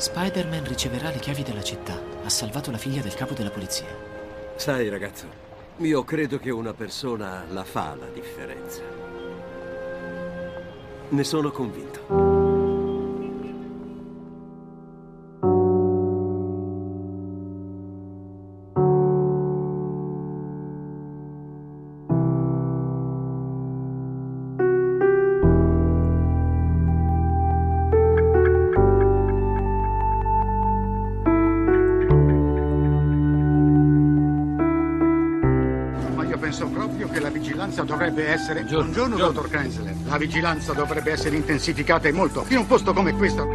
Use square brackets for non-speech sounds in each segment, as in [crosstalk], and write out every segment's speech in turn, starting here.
Spider-Man riceverà le chiavi della città. Ha salvato la figlia del capo della polizia. Sai, ragazzo, io credo che una persona la fa la differenza. Ne sono convinto. Essere. Buongiorno, Buongiorno, buongiorno. dottor Kensler. La vigilanza dovrebbe essere intensificata e molto. In un posto come questo.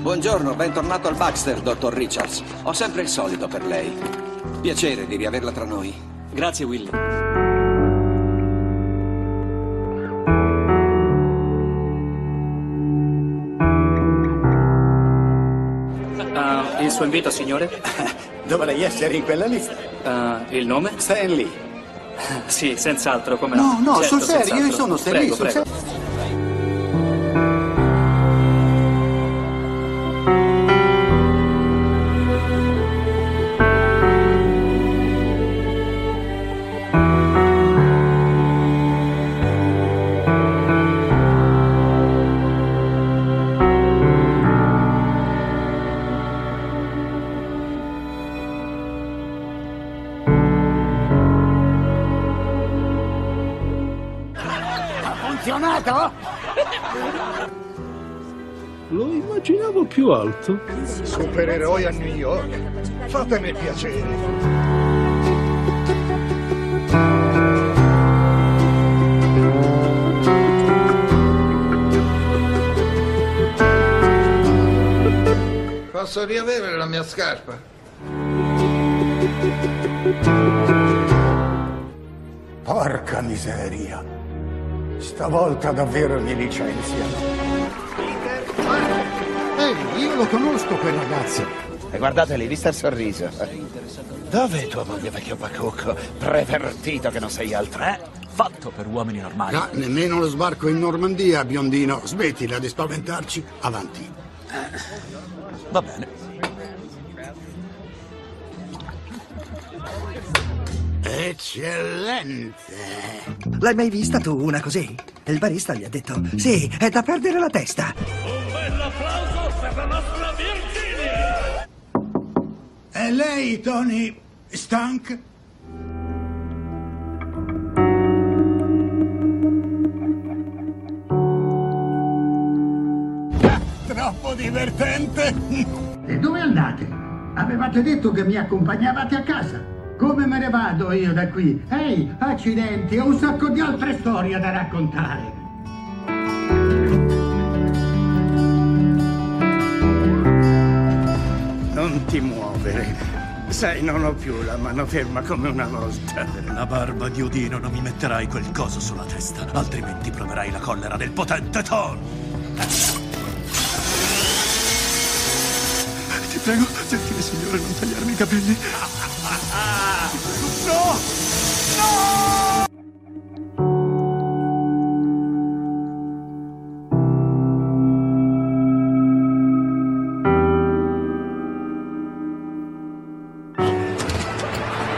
Buongiorno, bentornato al Baxter, dottor Richards. Ho sempre il solito per lei. Piacere di riaverla tra noi. Grazie, Will. Il suo invito, signore? [laughs] Dovrei essere in quella lista. Ah, il nome? Stan Lee. Sì, senz'altro, come No, no, Certo, sul serio, io sono Stan Lee, Prego, sul prego. Supereroi a New York. Fatemi il piacere. Posso riavere la mia scarpa? Porca miseria. Stavolta davvero mi licenziano. Lo conosco quel ragazzo. E guardate lì, vista il sorriso. Dov'è tua moglie, vecchio bacucco? Prevertito che non sei altro, eh? Fatto per uomini normali. Ah, nemmeno lo sbarco in Normandia, biondino. Smettila di spaventarci. Avanti. Va bene. Eccellente. L'hai mai vista tu una così? Il barista gli ha detto: Sì, è da perdere la testa. E lei, Tony Stank? Troppo divertente. E dove andate? Avevate detto che mi accompagnavate a casa. Come me ne vado io da qui? Ehi, accidenti, ho un sacco di altre storie da raccontare. Non ti muovere. Sai, non ho più la mano ferma come una volta. Per la barba di Odino non mi metterai quel coso sulla testa, altrimenti proverai la collera del potente Thor. Prego, gentile signore, non tagliarmi i capelli. No!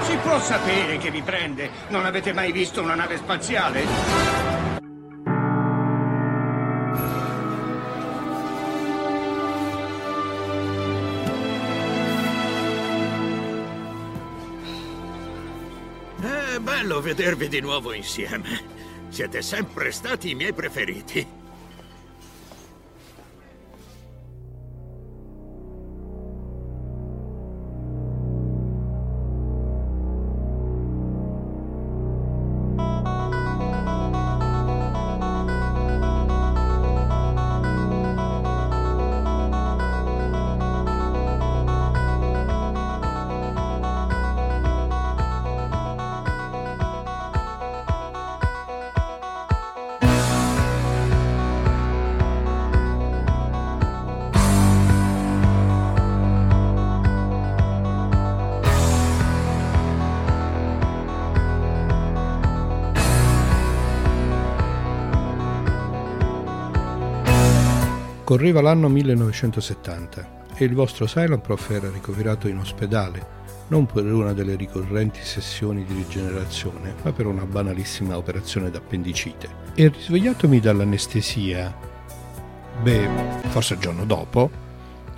Si può sapere che vi prende? Non avete mai visto una nave spaziale? Bello vedervi di nuovo insieme. Siete sempre stati i miei preferiti. Correva l'anno 1970 e il vostro Silent Prof era ricoverato in ospedale, non per una delle ricorrenti sessioni di rigenerazione, ma per una banalissima operazione d'appendicite. E risvegliatomi dall'anestesia, beh, forse il giorno dopo,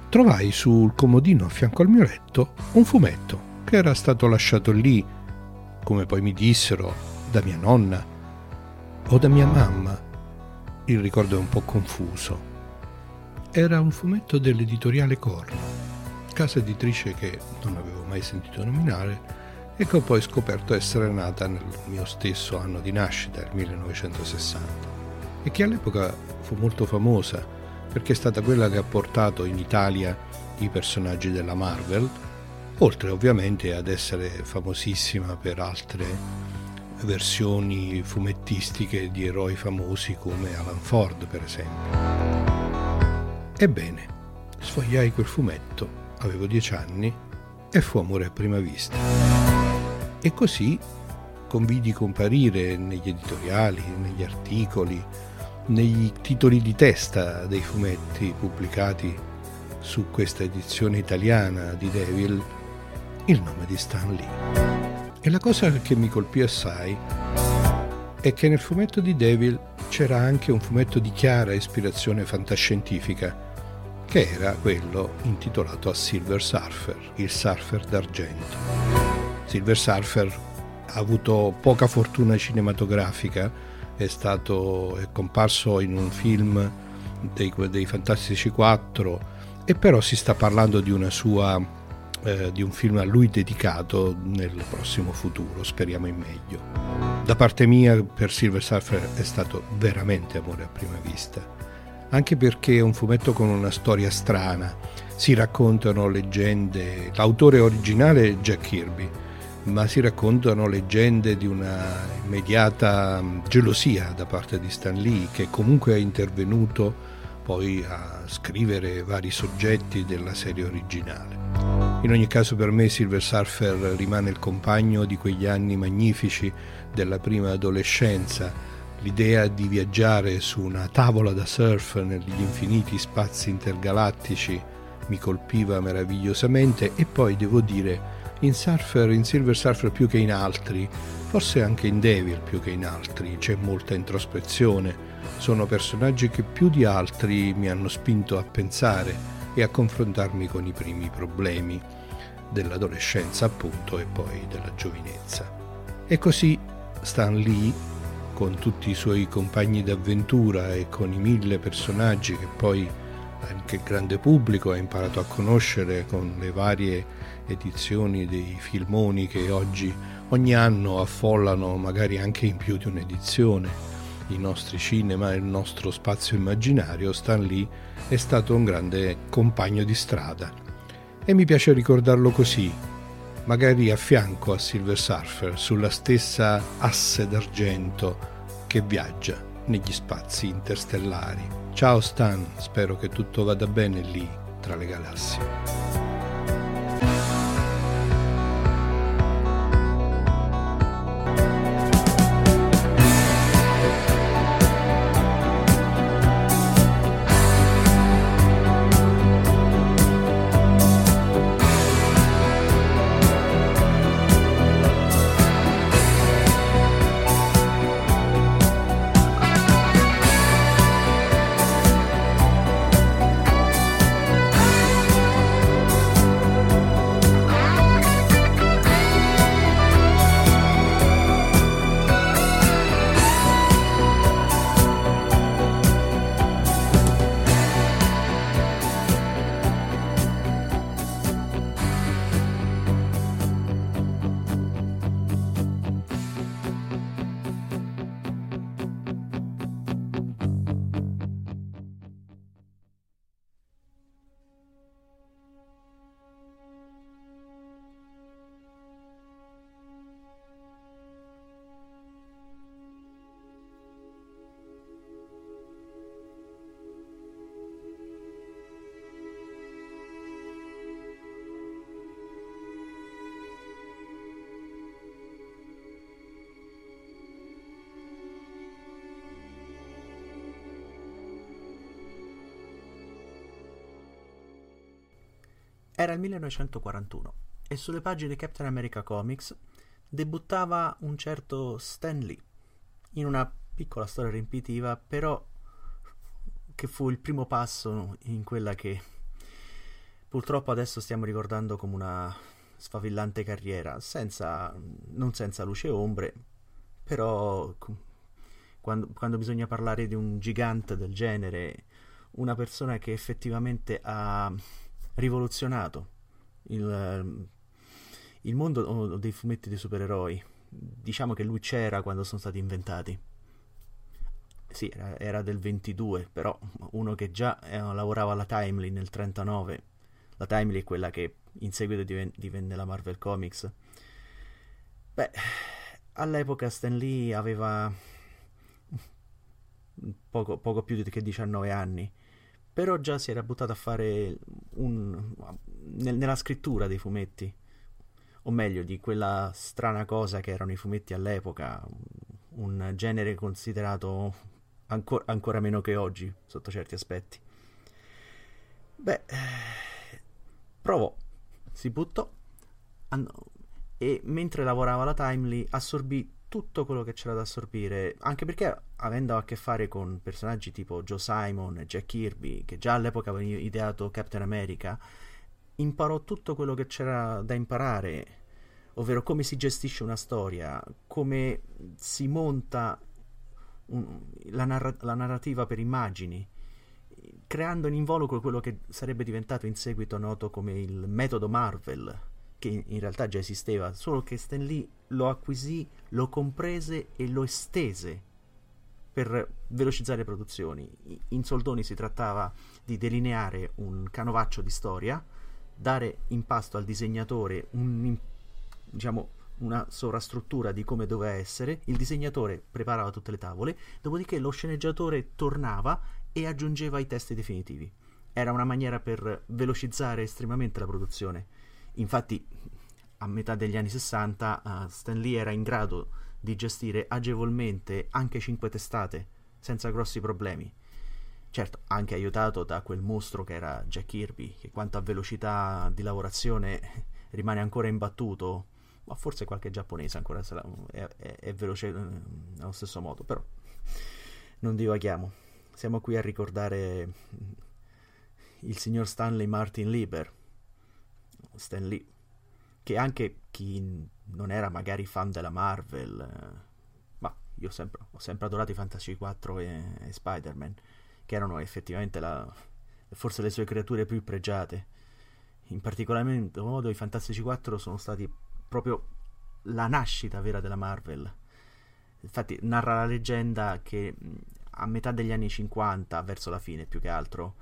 trovai sul comodino a fianco al mio letto un fumetto che era stato lasciato lì, come poi mi dissero, da mia nonna o da mia mamma. Il ricordo è un po' confuso. Era un fumetto dell'editoriale Corno, casa editrice che non avevo mai sentito nominare e che ho poi scoperto essere nata nel mio stesso anno di nascita, il 1960, e che all'epoca fu molto famosa perché è stata quella che ha portato in Italia i personaggi della Marvel, oltre ovviamente ad essere famosissima per altre versioni fumettistiche di eroi famosi come Alan Ford, per esempio. Ebbene, sfogliai quel fumetto, avevo dieci anni, e fu amore a prima vista. E così convidi comparire negli editoriali, negli articoli, nei titoli di testa dei fumetti pubblicati su questa edizione italiana di Devil il nome di Stan Lee. E la cosa che mi colpì assai è che nel fumetto di Devil c'era anche un fumetto di chiara ispirazione fantascientifica, che era quello intitolato a Silver Surfer, il surfer d'argento. Silver Surfer ha avuto poca fortuna cinematografica, è stato è comparso in un film dei, dei Fantastici 4 e però si sta parlando di sua eh, di un film a lui dedicato nel prossimo futuro, speriamo in meglio. Da parte mia per Silver Surfer è stato veramente amore a prima vista, anche perché è un fumetto con una storia strana, si raccontano leggende, l'autore originale è Jack Kirby, ma si raccontano leggende di una immediata gelosia da parte di Stan Lee che comunque è intervenuto poi a scrivere vari soggetti della serie originale. In ogni caso per me Silver Surfer rimane il compagno di quegli anni magnifici della prima adolescenza, l'idea di viaggiare su una tavola da surf negli infiniti spazi intergalattici mi colpiva meravigliosamente e poi devo dire in Surfer, in Silver Surfer più che in altri, forse anche in Devil più che in altri, c'è molta introspezione. Sono personaggi che più di altri mi hanno spinto a pensare e a confrontarmi con i primi problemi dell'adolescenza appunto e poi della giovinezza. E così Stan Lee, con tutti i suoi compagni d'avventura e con i mille personaggi che poi anche il grande pubblico ha imparato a conoscere con le varie edizioni dei filmoni che oggi ogni anno affollano magari anche in più di un'edizione i nostri cinema e il nostro spazio immaginario, Stan Lee è stato un grande compagno di strada. E mi piace ricordarlo così, magari a fianco a Silver Surfer, sulla stessa asse d'argento che viaggia negli spazi interstellari. Ciao Stan, spero che tutto vada bene lì tra le galassie. Era il 1941 e sulle pagine Captain America Comics debuttava un certo Stan Lee in una piccola storia riempitiva, però che fu il primo passo in quella che purtroppo adesso stiamo ricordando come una sfavillante carriera, senza, non senza luce e ombre, però quando, quando bisogna parlare di un gigante del genere, una persona che effettivamente ha rivoluzionato il, il mondo dei fumetti dei supereroi. Diciamo che lui c'era quando sono stati inventati. Sì, era, era del 22, però uno che già eh, lavorava alla Timely nel 39. La Timely è quella che in seguito diven- divenne la Marvel Comics. Beh, all'epoca Stan Lee aveva poco, poco più di che 19 anni però già si era buttato a fare un, nel, nella scrittura dei fumetti. O meglio di quella strana cosa che erano i fumetti all'epoca un genere considerato ancor, ancora meno che oggi sotto certi aspetti. Beh provò si buttò. And- e mentre lavorava alla Timely assorbì tutto quello che c'era da assorbire, anche perché avendo a che fare con personaggi tipo Joe Simon e Jack Kirby, che già all'epoca avevano ideato Captain America, imparò tutto quello che c'era da imparare, ovvero come si gestisce una storia, come si monta un, la, narra- la narrativa per immagini, creando in involucro quello che sarebbe diventato in seguito noto come il metodo Marvel, che in realtà già esisteva, solo che Stan Lee lo acquisì, lo comprese e lo estese per velocizzare le produzioni. In soldoni si trattava di delineare un canovaccio di storia, dare in pasto al disegnatore un, diciamo, una sovrastruttura di come doveva essere, il disegnatore preparava tutte le tavole, dopodiché lo sceneggiatore tornava e aggiungeva i testi definitivi. Era una maniera per velocizzare estremamente la produzione. Infatti a metà degli anni 60 uh, Stan Lee era in grado di gestire agevolmente anche cinque testate senza grossi problemi. Certo, anche aiutato da quel mostro che era Jack Kirby, che quanto a velocità di lavorazione rimane ancora imbattuto, ma forse qualche giapponese ancora è, è, è veloce eh, allo stesso modo, però non divaghiamo. Siamo qui a ricordare il signor Stanley Martin Lieber, Stan Lee che anche chi non era magari fan della Marvel, eh, ma io sempre, ho sempre adorato i Fantasy 4 e, e Spider-Man, che erano effettivamente la, forse le sue creature più pregiate. In particolar modo i Fantastici 4 sono stati proprio la nascita vera della Marvel. Infatti narra la leggenda che a metà degli anni 50, verso la fine più che altro,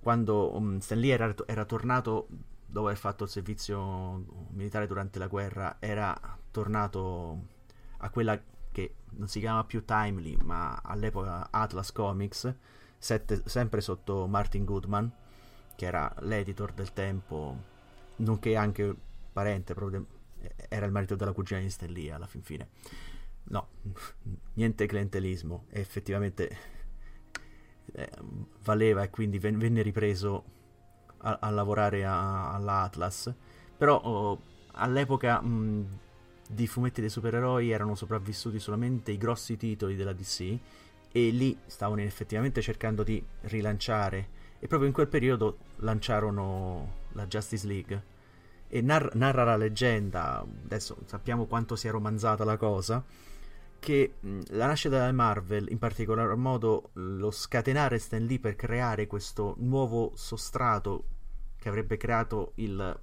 quando um, Stan Lee era, era tornato dopo aver fatto il servizio militare durante la guerra, era tornato a quella che non si chiama più Timely, ma all'epoca Atlas Comics, sette, sempre sotto Martin Goodman, che era l'editor del tempo, nonché anche parente, proprio era il marito della cugina di Stellia alla fin fine. No, [laughs] niente clientelismo, effettivamente eh, valeva e quindi ven- venne ripreso a, a lavorare a, all'Atlas, però oh, all'epoca mh, di fumetti dei supereroi erano sopravvissuti solamente i grossi titoli della DC e lì stavano effettivamente cercando di rilanciare. E proprio in quel periodo lanciarono la Justice League. E nar- narra la leggenda, adesso sappiamo quanto sia romanzata la cosa, che la nascita della Marvel, in particolar modo lo scatenare Stan Lee per creare questo nuovo sostrato che avrebbe creato il,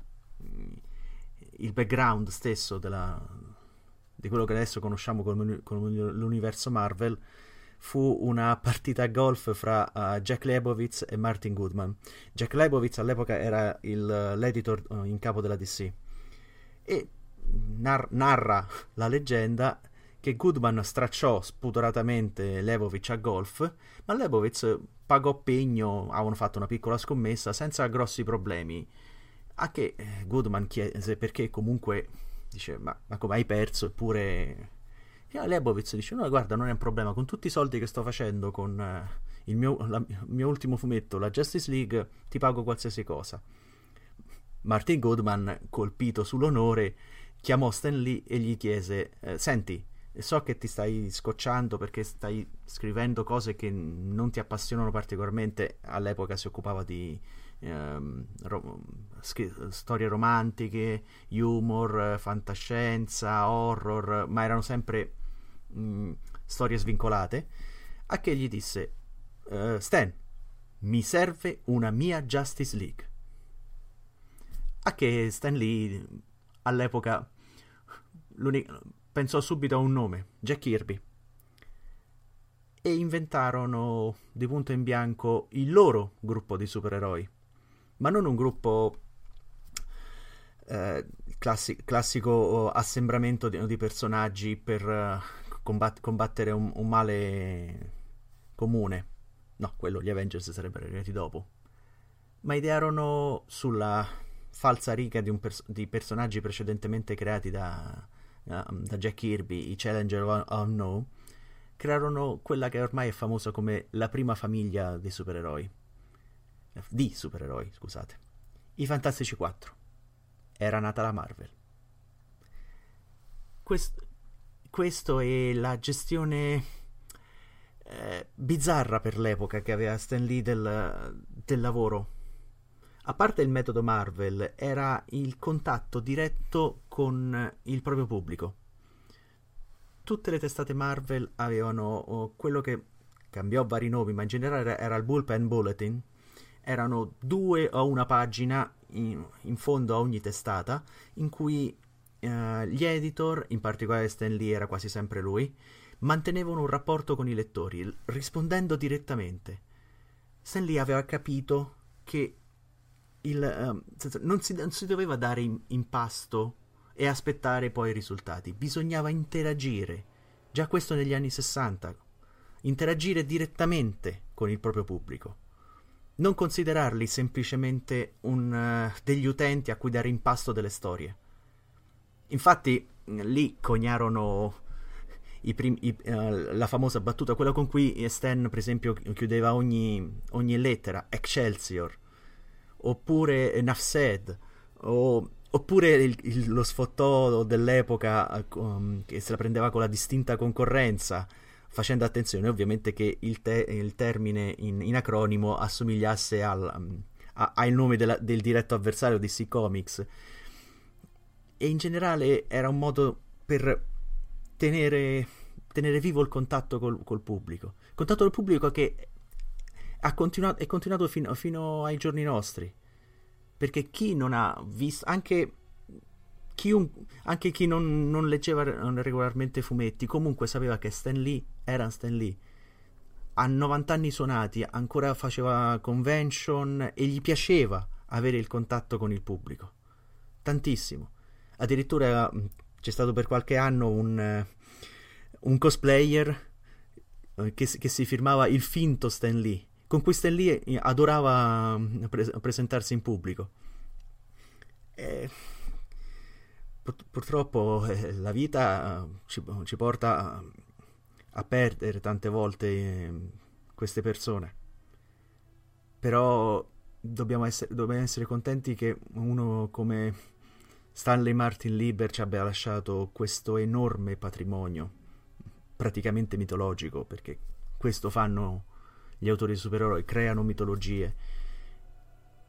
il background stesso della, di quello che adesso conosciamo come, come l'universo Marvel, fu una partita a golf fra uh, Jack Lebowitz e Martin Goodman. Jack Lebowitz all'epoca era il, l'editor uh, in capo della DC e nar- narra la leggenda che Goodman stracciò spudoratamente Lebowitz a golf, ma Lebowitz pagò pegno, avevano fatto una piccola scommessa senza grossi problemi. A che eh, Goodman chiese perché comunque dice ma, ma come hai perso eppure... E Lebowitz dice no guarda non è un problema, con tutti i soldi che sto facendo con eh, il, mio, la, il mio ultimo fumetto, la Justice League, ti pago qualsiasi cosa. Martin Goodman, colpito sull'onore, chiamò Stan Lee e gli chiese: eh, Senti, so che ti stai scocciando perché stai scrivendo cose che non ti appassionano particolarmente. All'epoca si occupava di ehm, ro- scri- storie romantiche, humor, fantascienza, horror, ma erano sempre mh, storie svincolate. A che gli disse: uh, Stan, mi serve una mia Justice League. A che Stan Lee all'epoca pensò subito a un nome, Jack Kirby. E inventarono di punto in bianco il loro gruppo di supereroi. Ma non un gruppo eh, classi- classico assembramento di, di personaggi per uh, combat- combattere un, un male comune No, quello gli Avengers sarebbero arrivati dopo. Ma idearono sulla falsa riga di, pers- di personaggi precedentemente creati da, da, Jack Kirby, i Challenger Unknown, crearono quella che ormai è famosa come la prima famiglia dei supereroi. Di supereroi, scusate. I Fantastici 4. Era nata la Marvel. Quest- questo è la gestione eh, bizzarra per l'epoca che aveva Stan Lee del, del lavoro. A parte il metodo Marvel, era il contatto diretto con il proprio pubblico. Tutte le testate Marvel avevano oh, quello che cambiò vari nomi, ma in generale era il Bullpen Bulletin. Erano due o una pagina in, in fondo a ogni testata in cui eh, gli editor, in particolare Stan Lee era quasi sempre lui, mantenevano un rapporto con i lettori, rispondendo direttamente. Stan Lee aveva capito che il, um, non, si, non, si, doveva dare in, in pasto e aspettare poi i risultati, bisognava interagire. Già questo negli anni 60, interagire direttamente con il proprio pubblico. Non considerarli semplicemente un, uh, degli utenti a cui dare in pasto delle storie. Infatti, lì coniarono prim- i, uh, la famosa battuta, quella con cui Stan, per esempio, chiudeva ogni, ogni lettera, Excelsior, oppure Nafsed, o, oppure il, il, lo sfottò dell'epoca um, che se la prendeva con la distinta concorrenza, facendo attenzione ovviamente che il, te- il termine in, in, acronimo assomigliasse al, um, a, al nome della, del diretto avversario di C Comics. E in generale era un modo per tenere, tenere vivo il contatto col, col pubblico. Contatto col pubblico che continuato, è continuato fino, fino, ai giorni nostri. Perché chi non ha visto, anche, chiun, anche chi non, non, leggeva regolarmente fumetti, comunque sapeva che Stan Lee era Stan Lee. A 90 anni suonati, ancora faceva convention e gli piaceva avere il contatto con il pubblico. Tantissimo. Addirittura c'è stato per qualche anno un, eh, un cosplayer eh, che, che, si firmava il finto Stan Lee, con cui Stan Lee eh, adorava pre- presentarsi in pubblico. E, pur- purtroppo eh, la vita ci, ci porta a, a, perdere tante volte eh, queste persone. Però dobbiamo essere, dobbiamo essere contenti che uno come Stanley Martin Lieber ci abbia lasciato questo enorme patrimonio, praticamente mitologico, perché questo fanno gli autori di supereroi, creano mitologie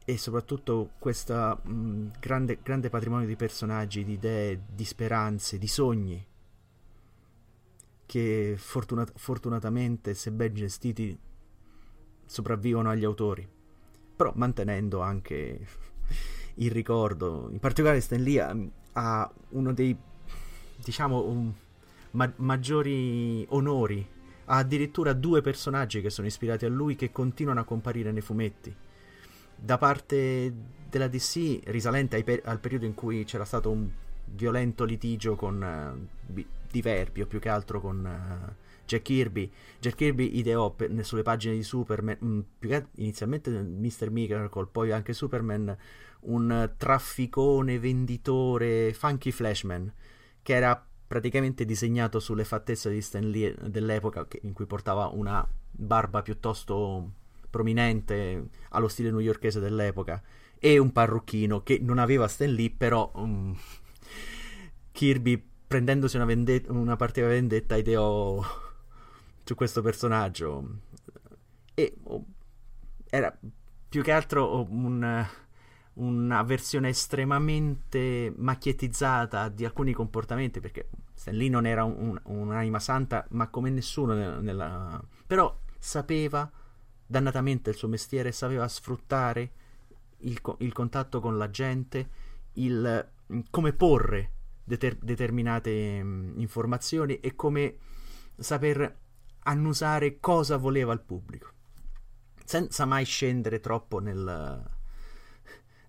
e soprattutto questo grande, grande patrimonio di personaggi, di idee, di speranze, di sogni che fortunat- fortunatamente, se ben gestiti, sopravvivono agli autori, però mantenendo anche [laughs] il ricordo. In particolare Stan Lee ha, ha uno dei, diciamo, um, ma- maggiori onori. Ha addirittura due personaggi che sono ispirati a lui che continuano a comparire nei fumetti. Da parte della DC, risalente per- al periodo in cui c'era stato un violento litigio con uh, Diverbi, o più che altro con uh, Jack Kirby. Jack Kirby ideò per, sulle pagine di Superman, mh, mm, che inizialmente Mr. Miracle, poi anche Superman, un trafficone venditore funky flashman che era praticamente disegnato sulle fattezze di Stan Lee dell'epoca in cui portava una barba piuttosto prominente allo stile newyorkese dell'epoca e un parrucchino che non aveva Stan Lee, però um, Kirby prendendosi una, vendetta, una partita vendetta ideò su questo personaggio. E oh, era più che altro un, una versione estremamente macchiettizzata di alcuni comportamenti perché Stan Lee non era un, un'anima santa ma come nessuno nella, nella... però sapeva dannatamente il suo mestiere sapeva sfruttare il, il contatto con la gente il come porre deter- determinate mh, informazioni e come saper annusare cosa voleva il pubblico senza mai scendere troppo nel,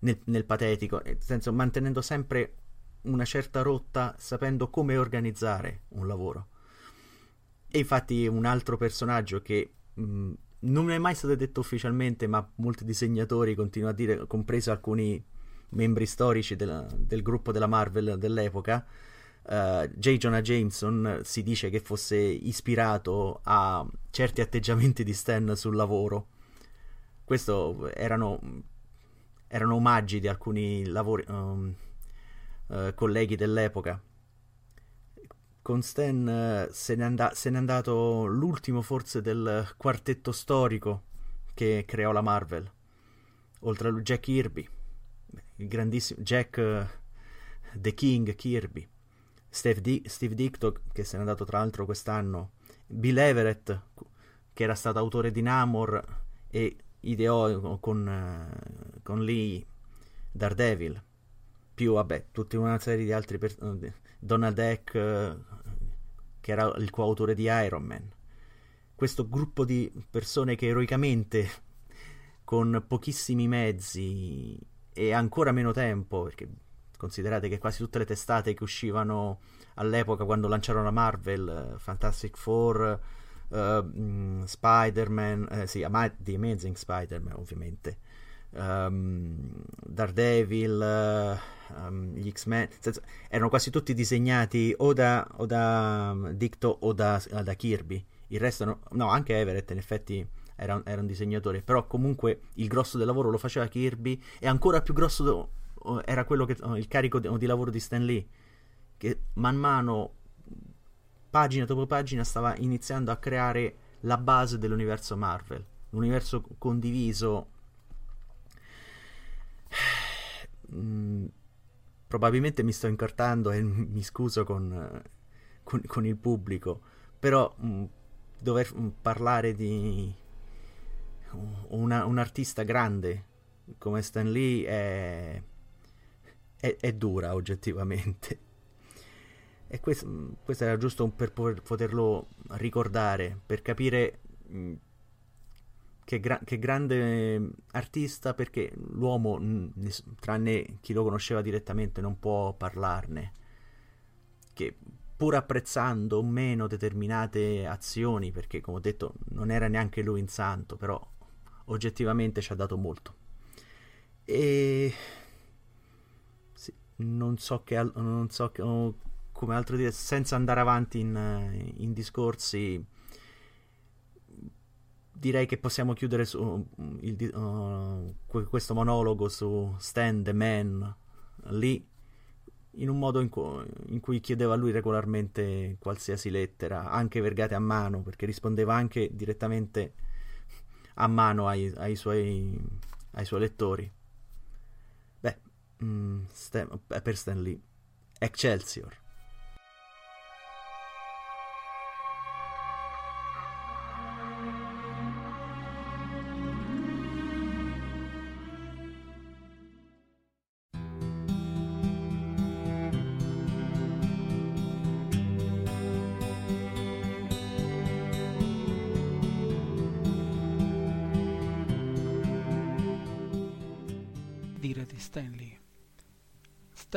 nel, nel patetico, nel senso mantenendo sempre una certa rotta, sapendo come organizzare un lavoro. E infatti un altro personaggio che mh, non è mai stato detto ufficialmente, ma molti disegnatori continuano a dire, compreso alcuni membri storici del, del gruppo della Marvel dell'epoca, uh, J. Jonah Jameson si dice che fosse ispirato a certi atteggiamenti di Stan sul lavoro questo erano, erano omaggi di alcuni lavori, um, uh, colleghi dell'epoca. Con Stan uh, se, n'è and- se, n'è andato l'ultimo forse del quartetto storico che creò la Marvel. Oltre a Jack Kirby, il grandissimo Jack uh, The King Kirby, Steve, D- Steve Dicto che se n'è andato tra l'altro quest'anno, Bill Everett che era stato autore di Namor e ideò con, con Lee Daredevil, più vabbè, tutta una serie di altri personaggi, Donald Eck, uh, che era il coautore di Iron Man. Questo gruppo di persone che eroicamente, con pochissimi mezzi e ancora meno tempo, perché considerate che quasi tutte le testate che uscivano all'epoca quando lanciarono la Marvel, uh, Fantastic Four, uh, Spider-Man, eh, sì, The Amazing Spider-Man ovviamente, um, Daredevil, um, gli X-Men, senso, erano quasi tutti disegnati o da, o da um, Dicto o da, da, Kirby. Il resto, no, no, anche Everett in effetti era, era, un disegnatore, però comunque il grosso del lavoro lo faceva Kirby e ancora più grosso do, era quello che, il carico di, di lavoro di Stan Lee, che man mano pagina dopo pagina stava iniziando a creare la base dell'universo Marvel, l'universo condiviso. [laughs] Mm, probabilmente mi sto incartando e [laughs] mi scuso con, con, con il pubblico, però mm, dover mm, parlare di una, un artista grande come Stan Lee è, è, è dura oggettivamente. E questo, questo era giusto per poterlo ricordare, per capire mm, che, gra- che, grande artista, perché l'uomo, tranne chi lo conosceva direttamente, non può parlarne. Che pur apprezzando o meno determinate azioni, perché come ho detto non era neanche lui in santo, però oggettivamente ci ha dato molto. E sì, non so che, al- non so che, oh, come altro dire, senza andare avanti in, in discorsi, direi che possiamo chiudere su il, uh, questo monologo su Stan the Man lì in un modo in, cu- in, cui chiedeva a lui regolarmente qualsiasi lettera, anche vergate a mano, perché rispondeva anche direttamente a mano ai, ai, suoi, ai suoi, lettori. Beh, mm, Stan, per Stan Lee, Excelsior.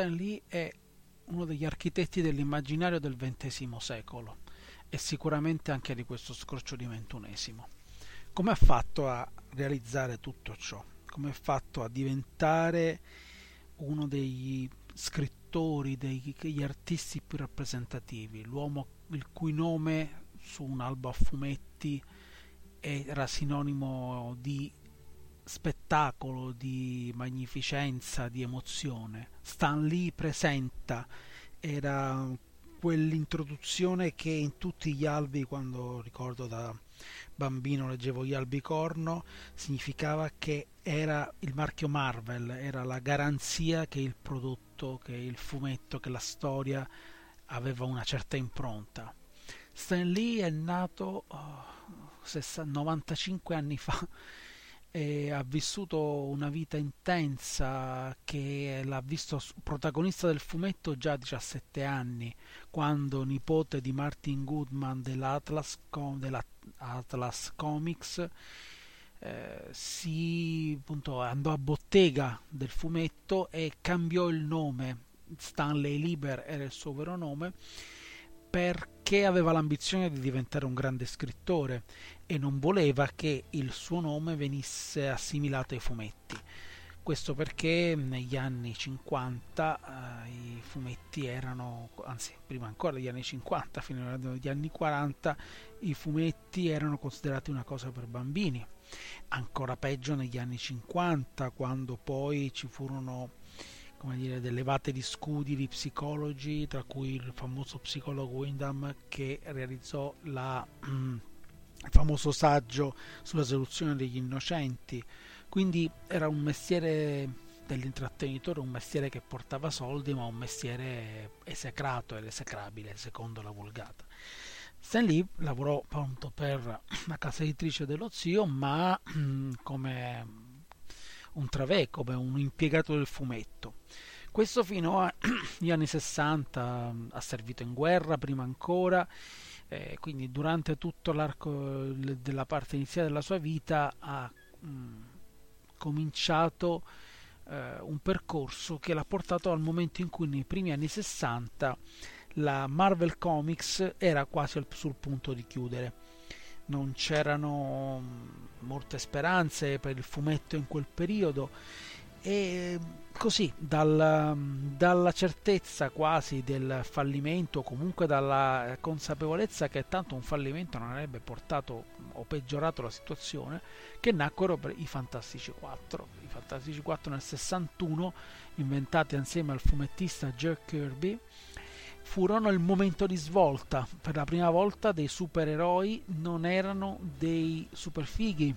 Stan Lee è uno degli architetti dell'immaginario del XX secolo e sicuramente anche di questo scorcio di XXI. Come ha fatto a realizzare tutto ciò? Come ha fatto a diventare uno degli scrittori, degli artisti più rappresentativi, l'uomo il cui nome su un albo a fumetti era sinonimo di spettacolo di magnificenza, di emozione. Stan Lee presenta, era quell'introduzione che in tutti gli albi, quando ricordo da bambino leggevo gli albi corno, significava che era il marchio Marvel, era la garanzia che il prodotto, che il fumetto, che la storia aveva una certa impronta. Stan Lee è nato oh, 95 anni fa e ha vissuto una vita intensa che l'ha visto protagonista del fumetto già a 17 anni, quando nipote di Martin Goodman dell'Atlas, dell'Atlas Comics eh, si appunto, andò a bottega del fumetto e cambiò il nome. Stanley Lieber era il suo vero nome perché aveva l'ambizione di diventare un grande scrittore e non voleva che il suo nome venisse assimilato ai fumetti. Questo perché negli anni 50 eh, i fumetti erano, anzi prima ancora degli anni 50, fino agli anni 40, i fumetti erano considerati una cosa per bambini. Ancora peggio negli anni 50, quando poi ci furono come dire, delle vate di scudi di psicologi, tra cui il famoso psicologo Wyndham che realizzò la, mm, il famoso saggio sulla soluzione degli innocenti. Quindi era un mestiere dell'intrattenitore, un mestiere che portava soldi, ma un mestiere esecrato ed esecrabile, secondo la vulgata. Stan Lee lavorò appunto per la casa editrice dello zio, ma mm, come un travè, come un impiegato del fumetto. Questo fino agli [clears throat] anni 60 ha servito in guerra, prima ancora, eh, quindi durante tutto l'arco della parte iniziale della sua vita ha mh, cominciato eh, un percorso che l'ha portato al momento in cui nei primi anni 60 la Marvel Comics era quasi sul punto di chiudere non c'erano molte speranze per il fumetto in quel periodo. E così dal, dalla certezza quasi del fallimento comunque dalla consapevolezza che tanto un fallimento non avrebbe portato o peggiorato la situazione che nacquero i Fantastici 4 i Fantastici 4 nel 61 inventati insieme al fumettista Jack Kirby furono il momento di svolta. Per la prima volta dei supereroi non erano dei superfighi,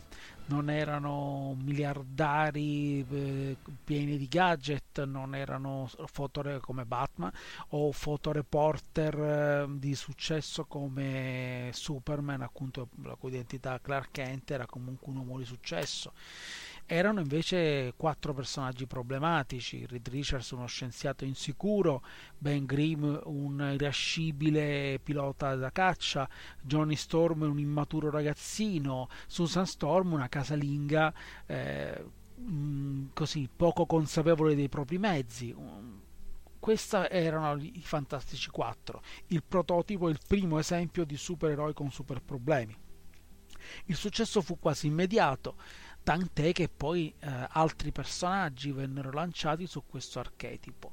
non erano miliardari eh, pieni di gadget, non erano fotore come Batman o fotoreporter eh, di successo come Superman, appunto la cui identità Clark Kent era comunque un uomo di successo erano invece quattro personaggi problematici, Reed Richards uno scienziato insicuro, Ben Grimm un irascibile pilota da caccia, Johnny Storm un immaturo ragazzino, Susan Storm una casalinga eh, mm, così poco consapevole dei propri mezzi. Questi erano i Fantastici 4, il prototipo, il primo esempio di supereroi con super problemi. Il successo fu quasi immediato, tant'è che poi eh, altri personaggi vennero lanciati su questo archetipo.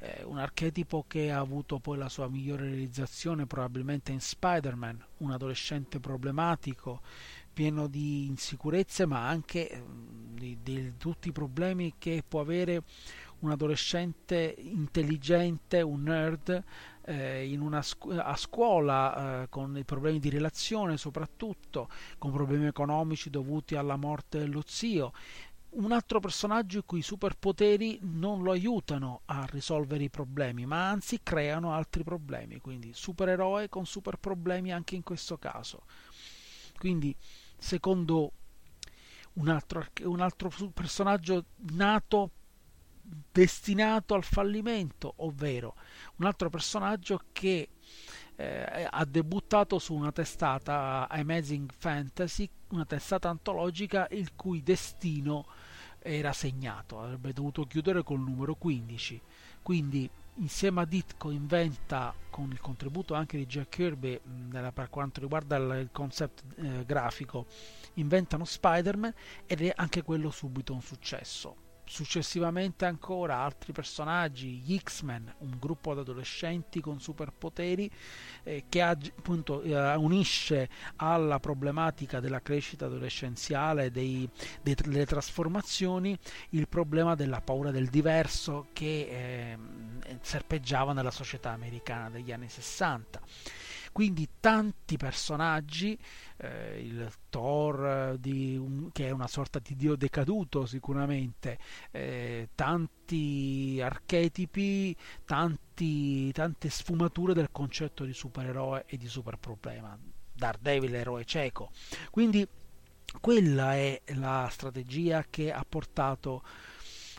Eh, un archetipo che ha avuto poi la sua migliore realizzazione probabilmente in Spider-Man, un adolescente problematico, pieno di insicurezze, ma anche eh, di, di tutti i problemi che può avere un adolescente intelligente, un nerd, eh, scu- a scuola eh, con i problemi di relazione soprattutto, con problemi economici dovuti alla morte dello zio. Un altro personaggio i cui superpoteri non lo aiutano a risolvere i problemi, ma anzi creano altri problemi, quindi supereroe con super problemi anche in questo caso. Quindi, secondo un altro, un altro personaggio nato destinato al fallimento, ovvero un altro personaggio che eh, ha debuttato su una testata Amazing Fantasy, una testata antologica il cui destino era segnato, avrebbe dovuto chiudere col numero 15. Quindi insieme a Ditko inventa con il contributo anche di Jack Kirby nella, per quanto riguarda il, il concept eh, grafico inventano Spider-Man ed è anche quello subito un successo successivamente ancora altri personaggi, gli X-Men, un gruppo di adolescenti con superpoteri eh, che appunto eh, unisce alla problematica della crescita adolescenziale, dei, dei, delle trasformazioni, il problema della paura del diverso che eh, serpeggiava nella società americana degli anni 60 quindi tanti personaggi, eh, il Thor un, che è una sorta di dio decaduto sicuramente, eh, tanti archetipi, tanti, tante sfumature del concetto di supereroe e di superproblema. Daredevil, eroe cieco. Quindi quella è la strategia che ha portato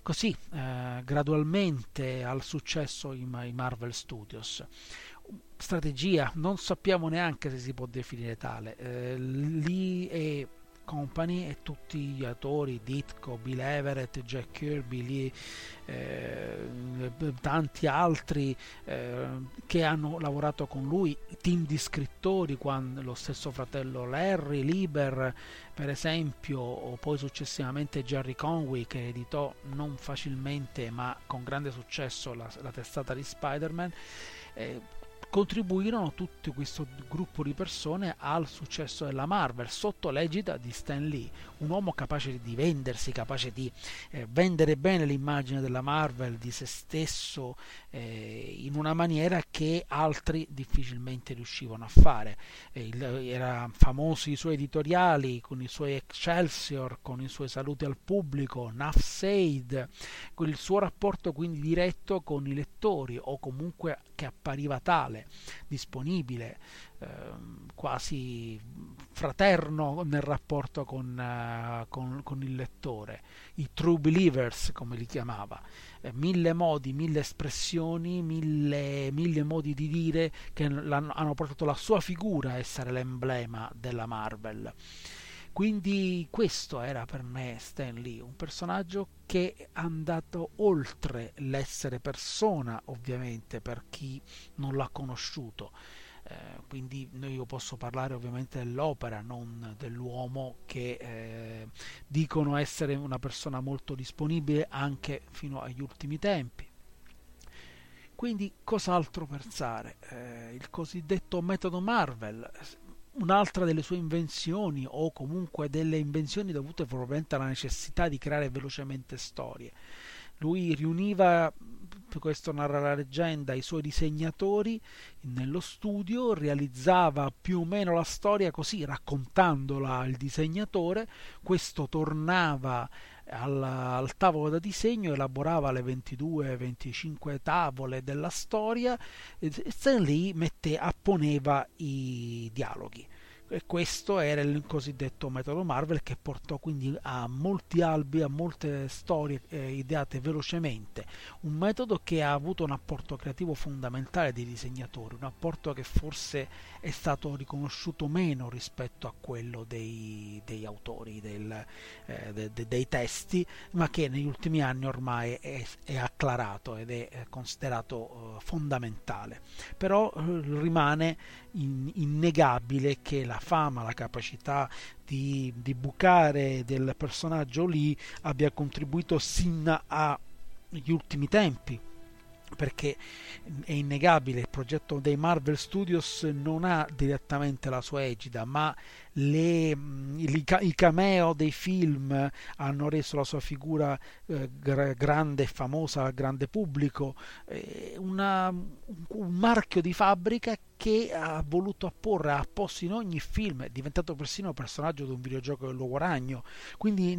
così eh, gradualmente al successo in Marvel Studios strategia, non sappiamo neanche se si può definire tale. Eh, lì è Company e tutti gli autori, Ditko, Bill Everett, Jack Kirby, lì, eh, tanti altri eh, che hanno lavorato con lui, team di scrittori, quando, lo stesso fratello Larry, Lieber per esempio, o poi successivamente Jerry Conway che editò non facilmente ma con grande successo la, la testata di Spider-Man. Eh, contribuirono tutto questo gruppo di persone al successo della Marvel sotto l'egida di Stan Lee, un uomo capace di vendersi, capace di eh, vendere bene l'immagine della Marvel, di se stesso, eh, in una maniera che altri difficilmente riuscivano a fare. Eh, il, era famoso i suoi editoriali con i suoi Excelsior, con i suoi saluti al pubblico, Nafsaid, il suo rapporto quindi diretto con i lettori o comunque che appariva tale, disponibile, Ehm, quasi fraterno nel rapporto con, uh, con, con, il lettore, i true believers come li chiamava, eh, mille modi, mille espressioni, mille, mille modi di dire che hanno portato la sua figura a essere l'emblema della Marvel. Quindi questo era per me Stan Lee, un personaggio che è andato oltre l'essere persona, ovviamente, per chi non l'ha conosciuto eh, quindi io posso parlare ovviamente dell'opera, non dell'uomo che eh, dicono essere una persona molto disponibile anche fino agli ultimi tempi. Quindi cos'altro pensare? Eh, il cosiddetto metodo Marvel, un'altra delle sue invenzioni o comunque delle invenzioni dovute probabilmente alla necessità di creare velocemente storie. Lui riuniva questo narra la leggenda, i suoi disegnatori nello studio, realizzava più o meno la storia così, raccontandola al disegnatore, questo tornava al, al tavolo da disegno, elaborava le 22-25 tavole della storia e Stan mette, apponeva i dialoghi. E questo era il cosiddetto metodo Marvel che portò quindi a molti albi, a molte storie eh, ideate velocemente. Un metodo che ha avuto un apporto creativo fondamentale dei disegnatori, un apporto che forse è stato riconosciuto meno rispetto a quello dei, dei autori del, eh, de, de, dei testi, ma che negli ultimi anni ormai è, è acclarato ed è considerato eh, fondamentale. Però eh, rimane in, innegabile che la fama, la capacità di, di bucare del personaggio lì abbia contribuito sin agli ultimi tempi perché è innegabile il progetto dei Marvel Studios non ha direttamente la sua egida ma le, i cameo dei film hanno reso la sua figura eh, grande e famosa al grande pubblico eh, una, un marchio di fabbrica che ha voluto apporre a posto in ogni film, è diventato persino personaggio di un videogioco dell'uovo ragno, quindi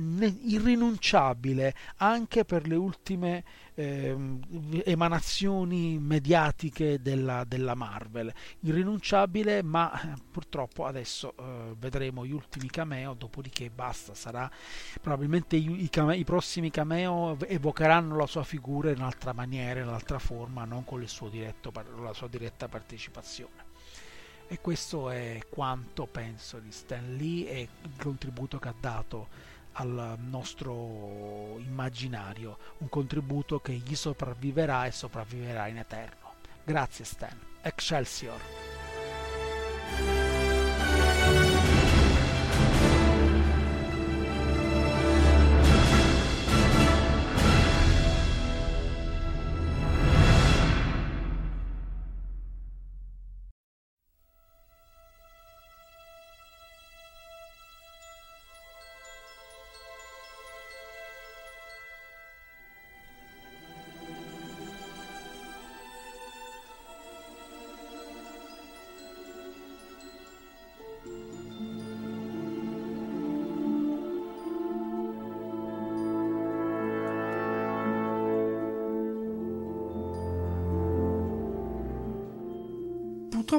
irrinunciabile anche per le ultime eh, emanazioni mediatiche della, della, Marvel, irrinunciabile ma eh, purtroppo adesso eh, vedremo gli ultimi cameo, dopodiché basta, sarà probabilmente i, i, cameo, i prossimi cameo evocheranno la sua figura in un'altra maniera, in un'altra forma, non con diretto, la sua diretta partecipazione. E questo è quanto penso di Stan Lee e il contributo che ha dato al nostro immaginario, un contributo che gli sopravviverà e sopravviverà in eterno. Grazie Stan. Excelsior.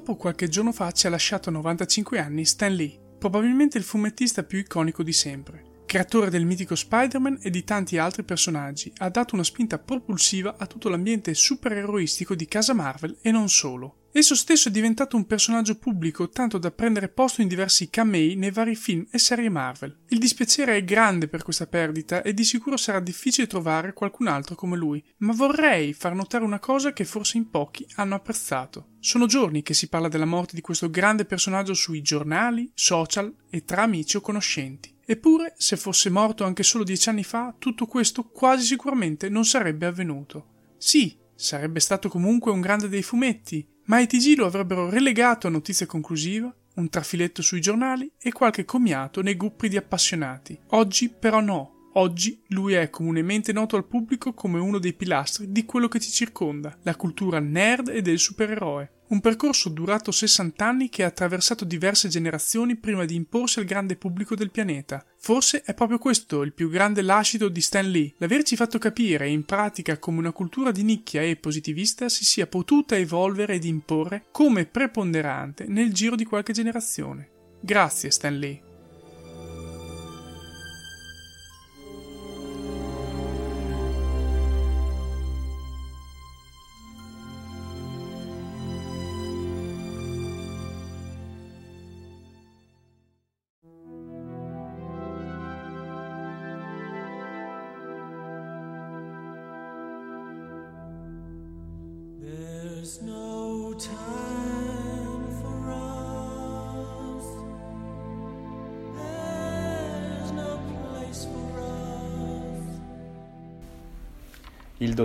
Purtroppo qualche giorno fa ci ha lasciato a 95 anni Stan Lee, probabilmente il fumettista più iconico di sempre. Creatore del mitico Spider-Man e di tanti altri personaggi, ha dato una spinta propulsiva a tutto l'ambiente supereroistico di casa Marvel e non solo. Esso stesso è diventato un personaggio pubblico tanto da prendere posto in diversi camei nei vari film e serie Marvel. Il dispiacere è grande per questa perdita e di sicuro sarà difficile trovare qualcun altro come lui, ma vorrei far notare una cosa che forse in pochi hanno apprezzato. Sono giorni che si parla della morte di questo grande personaggio sui giornali, social e tra amici o conoscenti. Eppure, se fosse morto anche solo dieci anni fa, tutto questo quasi sicuramente non sarebbe avvenuto. Sì, sarebbe stato comunque un grande dei fumetti, ma i TG lo avrebbero relegato a notizia conclusiva, un trafiletto sui giornali e qualche commiato nei gruppi di appassionati. Oggi però no. Oggi lui è comunemente noto al pubblico come uno dei pilastri di quello che ci circonda, la cultura nerd e del supereroe. Un percorso durato 60 anni che ha attraversato diverse generazioni prima di imporsi al grande pubblico del pianeta. Forse è proprio questo il più grande lascito di Stan Lee, l'averci fatto capire in pratica come una cultura di nicchia e positivista si sia potuta evolvere ed imporre come preponderante nel giro di qualche generazione. Grazie Stan Lee.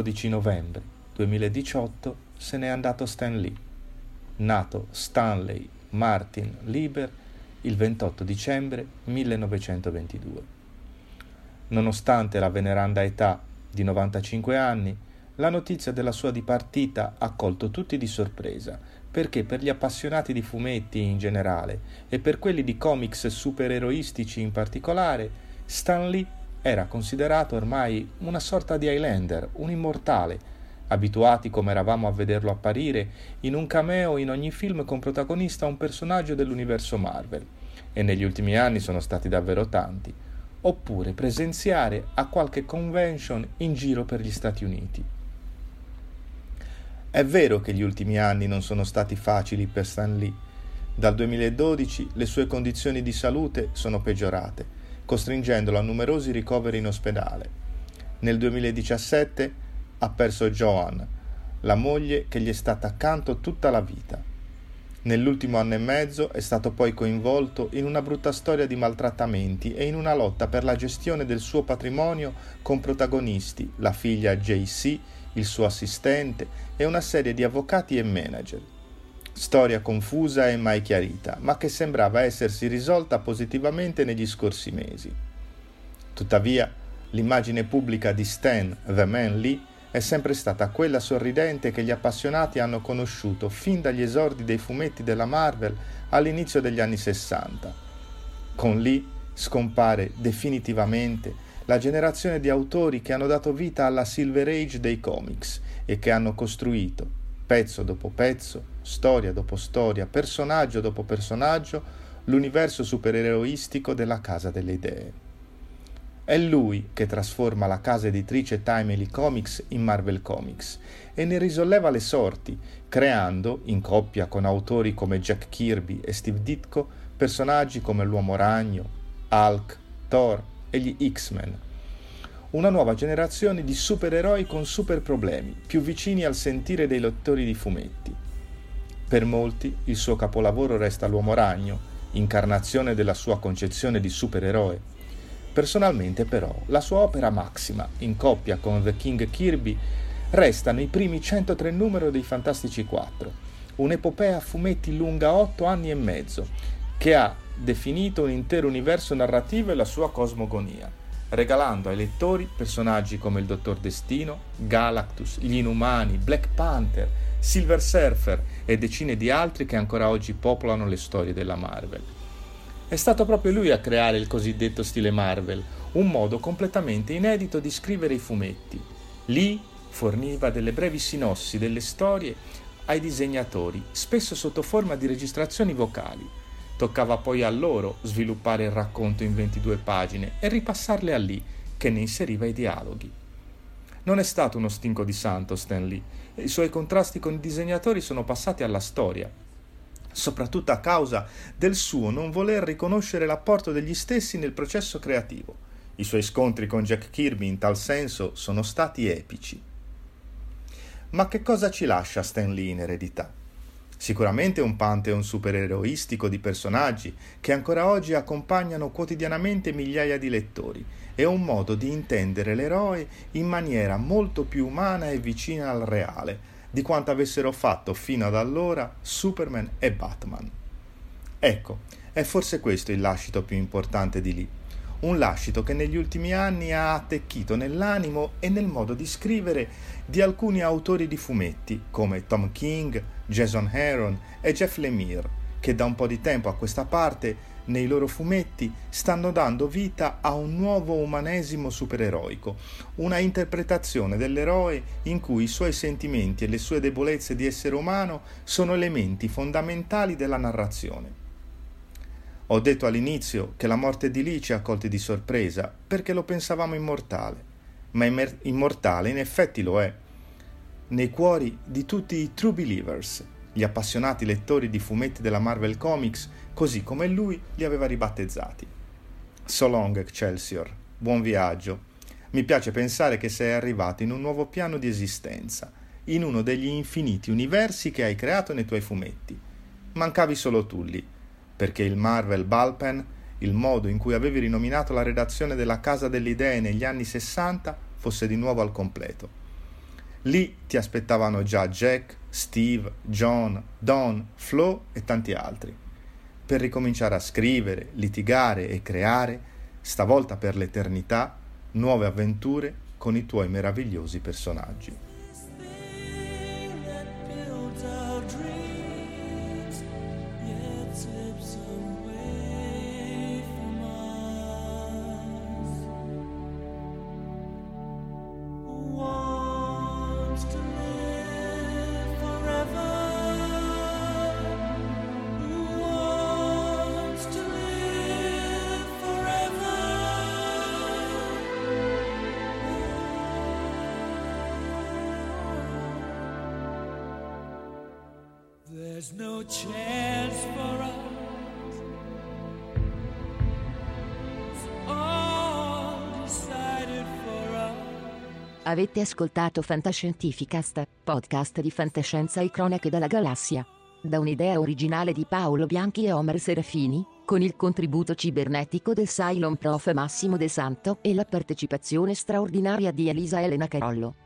12 novembre 2018 se n'è andato Stan Lee, nato Stanley Martin Lieber il 28 dicembre 1922. Nonostante la veneranda età di 95 anni, la notizia della sua dipartita ha colto tutti di sorpresa, perché per gli appassionati di fumetti in generale e per quelli di comics supereroistici in particolare, Stan Lee era considerato ormai una sorta di Highlander, un immortale, abituati come eravamo a vederlo apparire in un cameo in ogni film con protagonista un personaggio dell'universo Marvel, e negli ultimi anni sono stati davvero tanti, oppure presenziare a qualche convention in giro per gli Stati Uniti. È vero che gli ultimi anni non sono stati facili per Stan Lee. Dal 2012 le sue condizioni di salute sono peggiorate costringendolo a numerosi ricoveri in ospedale. Nel 2017 ha perso Joan, la moglie che gli è stata accanto tutta la vita. Nell'ultimo anno e mezzo è stato poi coinvolto in una brutta storia di maltrattamenti e in una lotta per la gestione del suo patrimonio con protagonisti la figlia JC, il suo assistente e una serie di avvocati e manager storia confusa e mai chiarita, ma che sembrava essersi risolta positivamente negli scorsi mesi. Tuttavia, l'immagine pubblica di Stan The Man Lee è sempre stata quella sorridente che gli appassionati hanno conosciuto fin dagli esordi dei fumetti della Marvel all'inizio degli anni 60. Con Lee scompare definitivamente la generazione di autori che hanno dato vita alla Silver Age dei comics e che hanno costruito, pezzo dopo pezzo, storia dopo storia, personaggio dopo personaggio, l'universo supereroistico della Casa delle Idee. È lui che trasforma la casa editrice Timely Comics in Marvel Comics e ne risolleva le sorti, creando, in coppia con autori come Jack Kirby e Steve Ditko, personaggi come l'Uomo Ragno, Hulk, Thor e gli X-Men. Una nuova generazione di supereroi con super problemi, più vicini al sentire dei lettori di fumetti. Per molti il suo capolavoro resta l'uomo ragno, incarnazione della sua concezione di supereroe. Personalmente però la sua opera massima, in coppia con The King Kirby, resta nei primi 103 numeri dei Fantastici 4, un'epopea a fumetti lunga 8 anni e mezzo, che ha definito un intero universo narrativo e la sua cosmogonia, regalando ai lettori personaggi come il Dottor Destino, Galactus, gli Inumani, Black Panther, Silver Surfer e decine di altri che ancora oggi popolano le storie della Marvel. È stato proprio lui a creare il cosiddetto stile Marvel, un modo completamente inedito di scrivere i fumetti. Lee forniva delle brevi sinossi delle storie ai disegnatori, spesso sotto forma di registrazioni vocali. Toccava poi a loro sviluppare il racconto in 22 pagine e ripassarle a Lee, che ne inseriva i dialoghi. Non è stato uno stinco di santo Stan Lee, i suoi contrasti con i disegnatori sono passati alla storia, soprattutto a causa del suo non voler riconoscere l'apporto degli stessi nel processo creativo. I suoi scontri con Jack Kirby in tal senso sono stati epici. Ma che cosa ci lascia Stan Lee in eredità? Sicuramente un pantheon supereroistico di personaggi che ancora oggi accompagnano quotidianamente migliaia di lettori e un modo di intendere l'eroe in maniera molto più umana e vicina al reale di quanto avessero fatto fino ad allora Superman e Batman. Ecco, è forse questo il lascito più importante di Lee un lascito che negli ultimi anni ha attecchito nell'animo e nel modo di scrivere di alcuni autori di fumetti come Tom King, Jason Aaron e Jeff Lemire, che da un po' di tempo a questa parte nei loro fumetti stanno dando vita a un nuovo umanesimo supereroico, una interpretazione dell'eroe in cui i suoi sentimenti e le sue debolezze di essere umano sono elementi fondamentali della narrazione. Ho detto all'inizio che la morte di Lee ci ha colti di sorpresa perché lo pensavamo immortale, ma immer- immortale in effetti lo è. Nei cuori di tutti i true believers, gli appassionati lettori di fumetti della Marvel Comics, così come lui li aveva ribattezzati. So long, Excelsior, buon viaggio. Mi piace pensare che sei arrivato in un nuovo piano di esistenza, in uno degli infiniti universi che hai creato nei tuoi fumetti. Mancavi solo tu lì perché il Marvel Ballpen, il modo in cui avevi rinominato la redazione della Casa delle Idee negli anni 60, fosse di nuovo al completo. Lì ti aspettavano già Jack, Steve, John, Don, Flo e tanti altri, per ricominciare a scrivere, litigare e creare, stavolta per l'eternità, nuove avventure con i tuoi meravigliosi personaggi. Avete ascoltato Fantascientificast, podcast di fantascienza e cronache dalla galassia. Da un'idea originale di Paolo Bianchi e Omer Serafini, con il contributo cibernetico del Cylon Prof Massimo De Santo e la partecipazione straordinaria di Elisa Elena Carollo.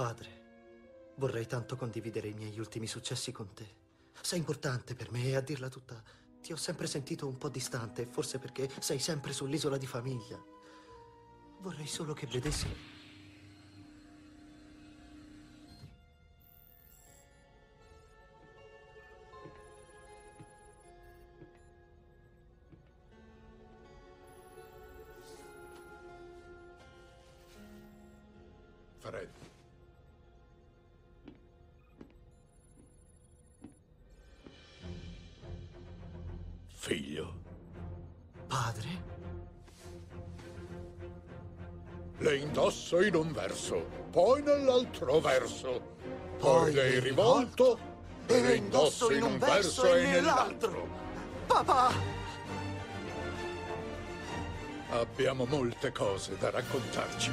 Padre, vorrei tanto condividere i miei ultimi successi con te. Sei importante per me e a dirla tutta, ti ho sempre sentito un po' distante, forse perché sei sempre sull'isola di famiglia. Vorrei solo che vedessi indosso in un verso, poi nell'altro verso. Poi le rivolto e le indosso in un verso e nell'altro. Papà! Abbiamo molte cose da raccontarci.